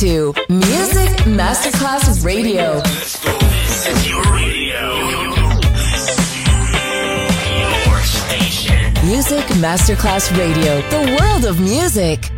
To Music Masterclass Radio. Music Masterclass Radio, the world of music.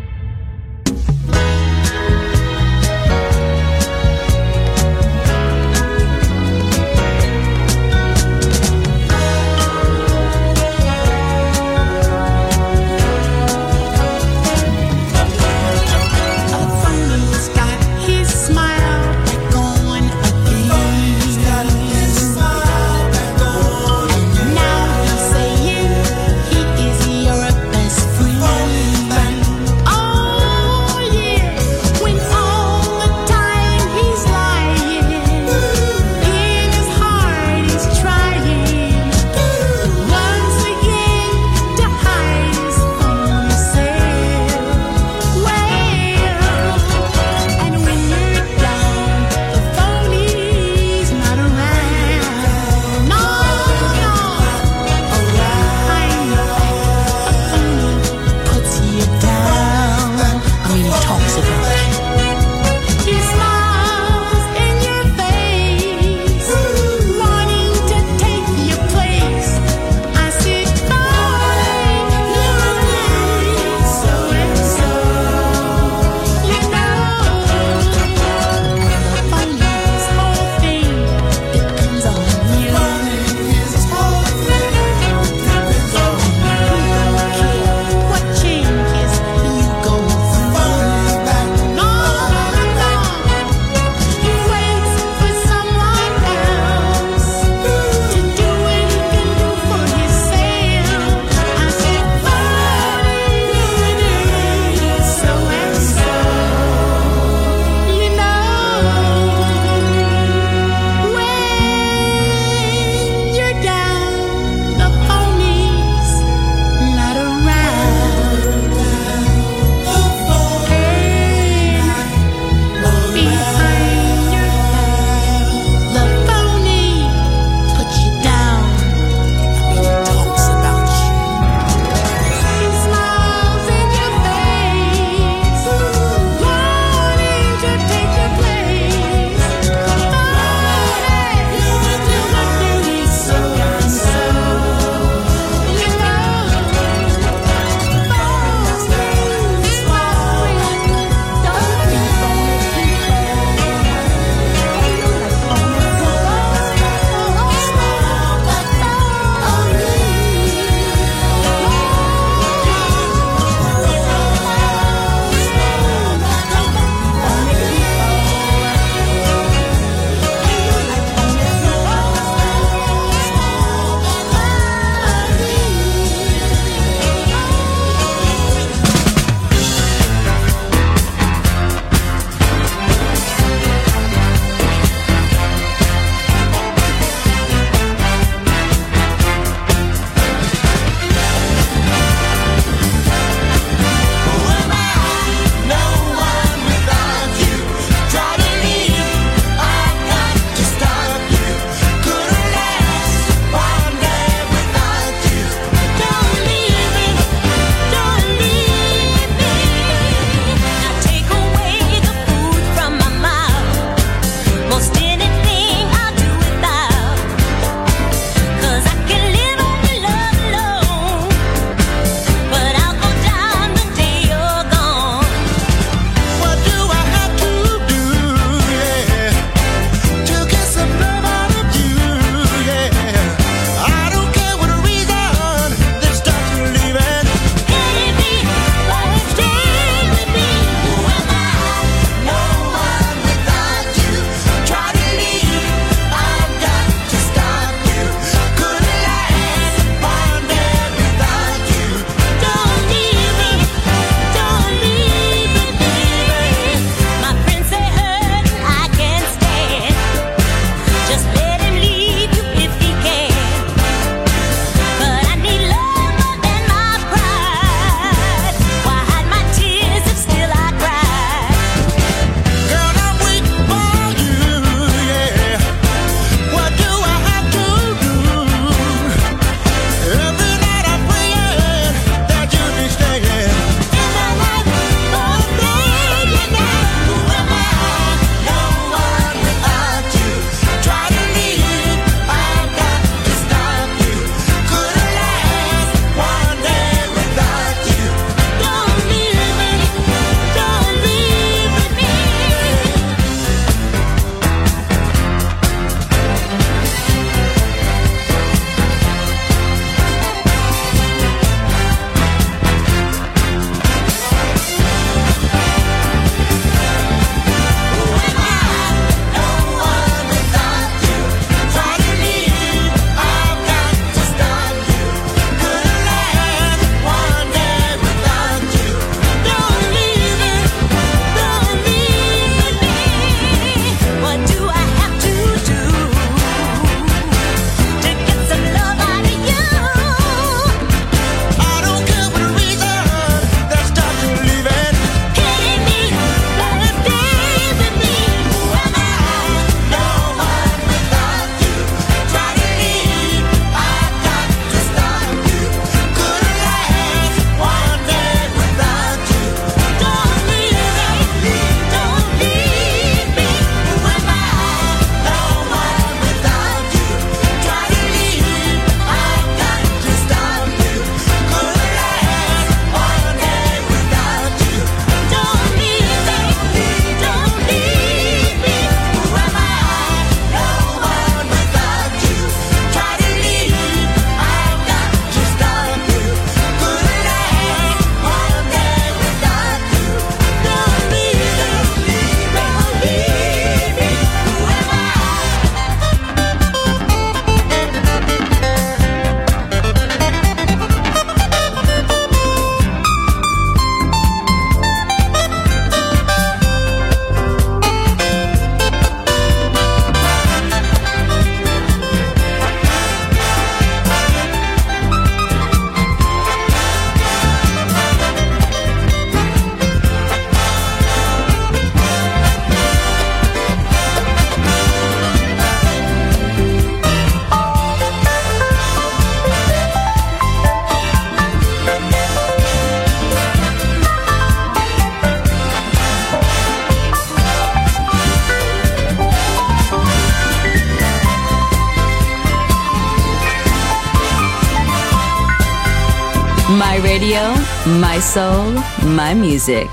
soul, my music.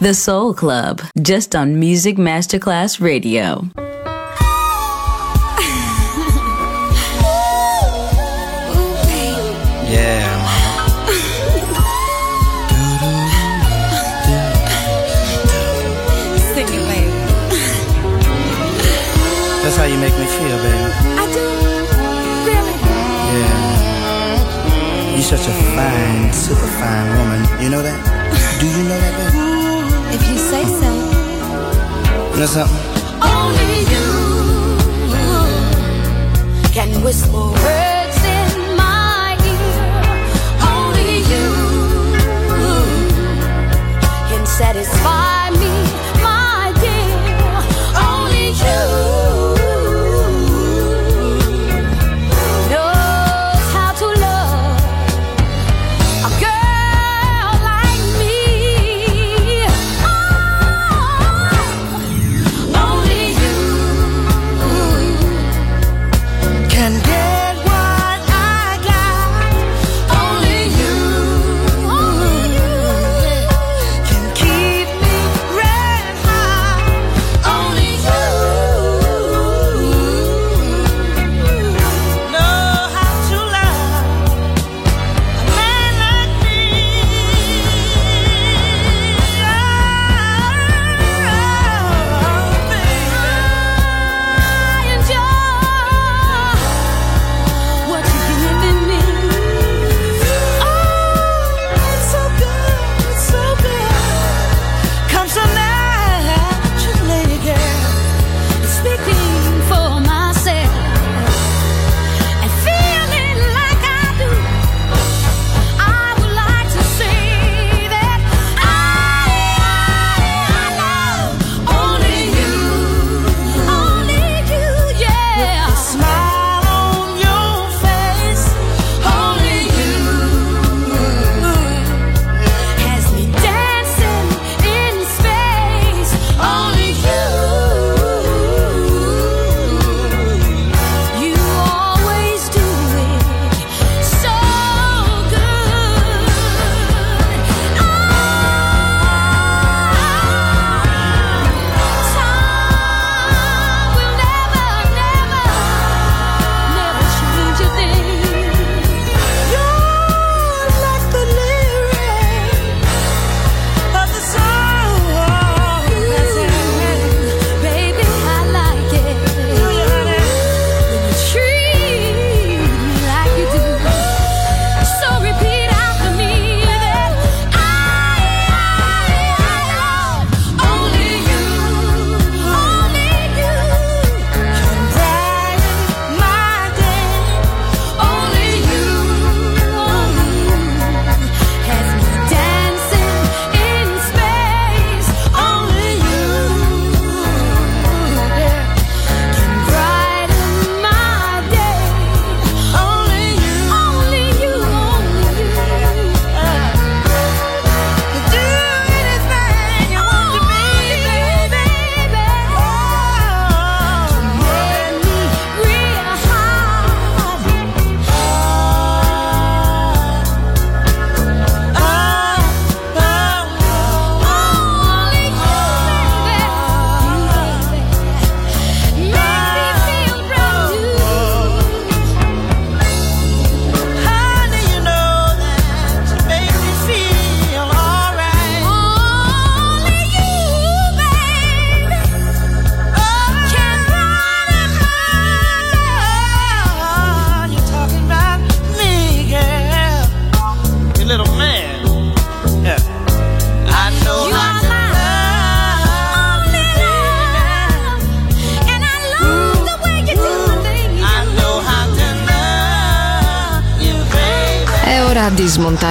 The Soul Club, just on Music Masterclass Radio. yeah. Sing it, baby. That's how you make me feel, baby. I do. Really? Yeah. You're such a super fine woman. You know that? Do you know that, baby? If you say so. You know something? Only you can whisper words in my ear. Only you can satisfy.